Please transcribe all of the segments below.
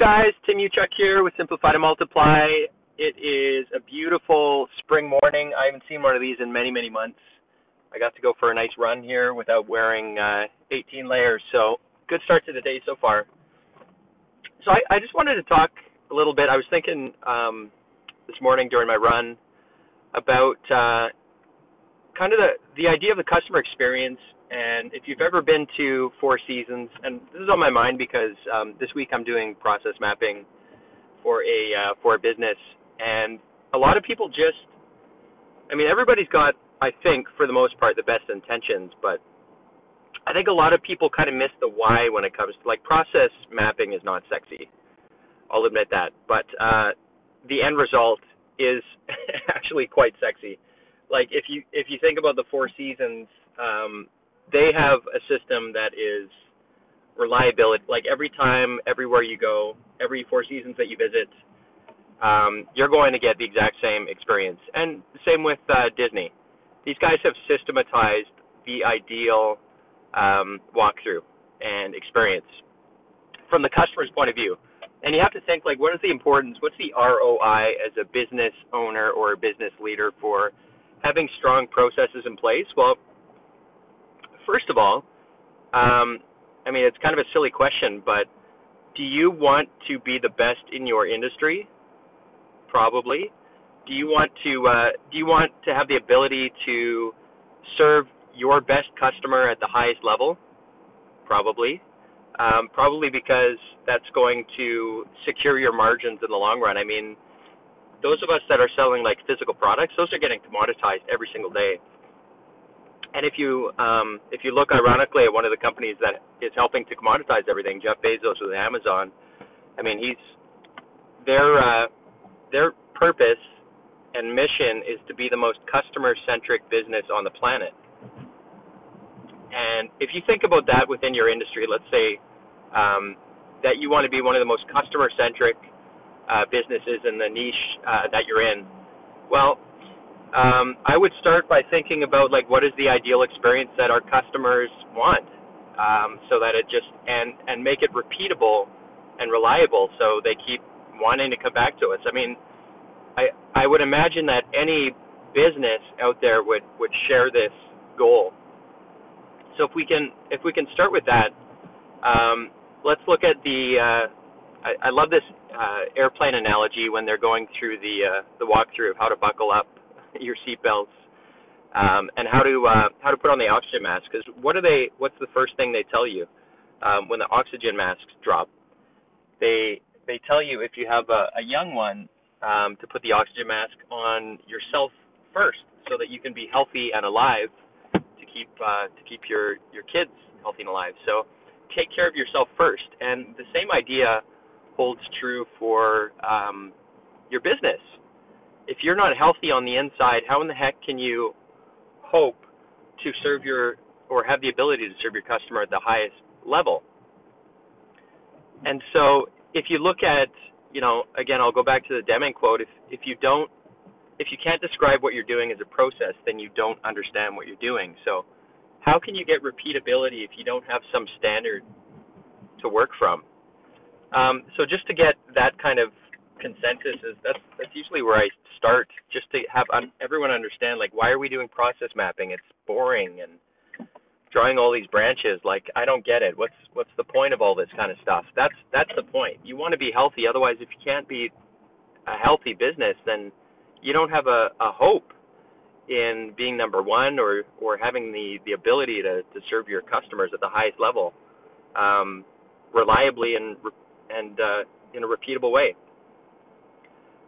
guys? Tim Uchuk here with Simplify to Multiply. It is a beautiful spring morning. I haven't seen one of these in many, many months. I got to go for a nice run here without wearing uh, 18 layers, so good start to the day so far. So I, I just wanted to talk a little bit. I was thinking um, this morning during my run about uh, kind of the, the idea of the customer experience and if you've ever been to Four Seasons, and this is on my mind because um, this week I'm doing process mapping for a uh, for a business, and a lot of people just, I mean, everybody's got, I think, for the most part, the best intentions, but I think a lot of people kind of miss the why when it comes to like process mapping is not sexy. I'll admit that, but uh, the end result is actually quite sexy. Like if you if you think about the Four Seasons um, they have a system that is reliability. Like every time, everywhere you go, every four seasons that you visit, um, you're going to get the exact same experience. And same with uh, Disney. These guys have systematized the ideal um, walkthrough and experience from the customer's point of view. And you have to think like, what is the importance? What's the ROI as a business owner or a business leader for having strong processes in place? Well, first of all, um, I mean, it's kind of a silly question, but do you want to be the best in your industry? Probably. Do you want to uh, do you want to have the ability to serve your best customer at the highest level? Probably. Um, probably because that's going to secure your margins in the long run. I mean, those of us that are selling like physical products, those are getting commoditized every single day. And if you um, if you look ironically at one of the companies that is helping to commoditize everything, Jeff Bezos with Amazon, I mean he's their uh, their purpose and mission is to be the most customer centric business on the planet. And if you think about that within your industry, let's say um, that you want to be one of the most customer centric uh, businesses in the niche uh, that you're in, well, um, I would start by thinking about like what is the ideal experience that our customers want, um, so that it just and and make it repeatable and reliable, so they keep wanting to come back to us. I mean, I I would imagine that any business out there would would share this goal. So if we can if we can start with that, um, let's look at the. Uh, I, I love this uh, airplane analogy when they're going through the uh, the walkthrough of how to buckle up your seatbelts, um, and how to uh, how to put on the oxygen mask. Because what are they? What's the first thing they tell you um, when the oxygen masks drop? They they tell you if you have a, a young one um, to put the oxygen mask on yourself first, so that you can be healthy and alive to keep uh, to keep your your kids healthy and alive. So take care of yourself first, and the same idea holds true for um, your business if you're not healthy on the inside, how in the heck can you hope to serve your or have the ability to serve your customer at the highest level? And so if you look at, you know, again, I'll go back to the Deming quote. If if you don't, if you can't describe what you're doing as a process, then you don't understand what you're doing. So how can you get repeatability if you don't have some standard to work from? Um, so just to get that kind of consensus is that's that's usually where I start, just to have un- everyone understand like why are we doing process mapping? It's boring and drawing all these branches. Like I don't get it. What's what's the point of all this kind of stuff? That's that's the point. You want to be healthy. Otherwise, if you can't be a healthy business, then you don't have a, a hope in being number one or or having the the ability to to serve your customers at the highest level um, reliably and and uh, in a repeatable way.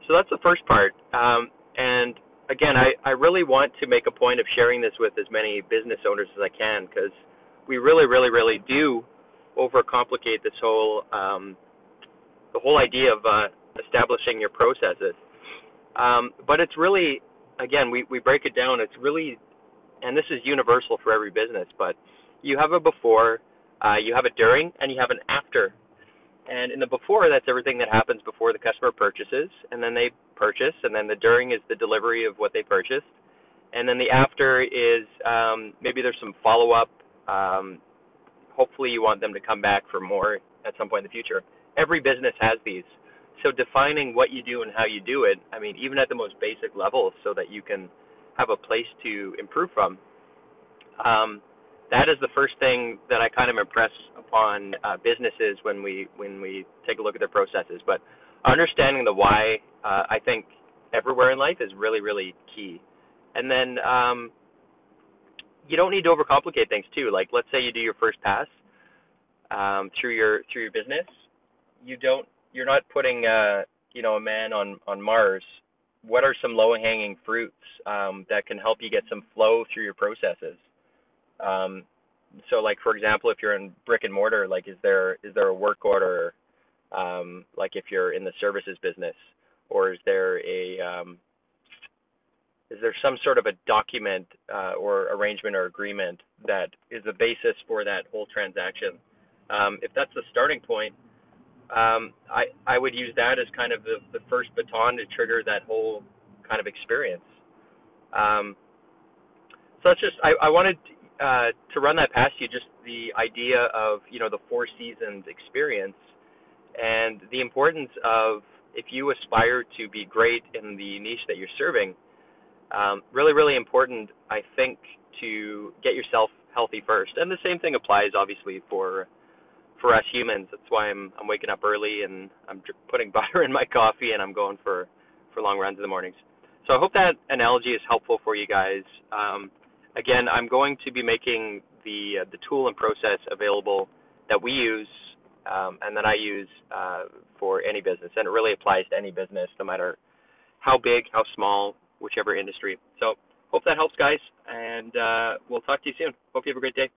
So that's the first part. Um, and again, I, I really want to make a point of sharing this with as many business owners as I can because we really, really, really do overcomplicate this whole um, the whole idea of uh, establishing your processes. Um, but it's really, again, we, we break it down. It's really, and this is universal for every business, but you have a before, uh, you have a during, and you have an after and in the before, that's everything that happens before the customer purchases, and then they purchase, and then the during is the delivery of what they purchased, and then the after is um, maybe there's some follow up. Um, hopefully, you want them to come back for more at some point in the future, every business has these. So defining what you do and how you do it, I mean, even at the most basic level, so that you can have a place to improve from. Um, that is the first thing that I kind of impress upon uh, businesses when we when we take a look at their processes. But understanding the why, uh, I think everywhere in life is really really key. And then um, you don't need to overcomplicate things too. Like let's say you do your first pass um, through your through your business, you don't you're not putting uh, you know a man on on Mars. What are some low hanging fruits um, that can help you get some flow through your processes? Um, so like for example, if you're in brick and mortar, like is there is there a work order? Um, like if you're in the services business, or is there a um, is there some sort of a document uh, or arrangement or agreement that is the basis for that whole transaction? Um, if that's the starting point, um, I I would use that as kind of the, the first baton to trigger that whole kind of experience. Um, so that's just I, I wanted uh, to run that past you, just the idea of you know the four seasons experience and the importance of if you aspire to be great in the niche that you're serving, um, really, really important, I think, to get yourself healthy first. And the same thing applies, obviously, for for us humans. That's why I'm I'm waking up early and I'm putting butter in my coffee and I'm going for for long runs in the mornings. So I hope that analogy is helpful for you guys. Um, Again, I'm going to be making the uh, the tool and process available that we use um, and that I use uh, for any business, and it really applies to any business, no matter how big, how small, whichever industry. So hope that helps, guys, and uh, we'll talk to you soon. Hope you have a great day.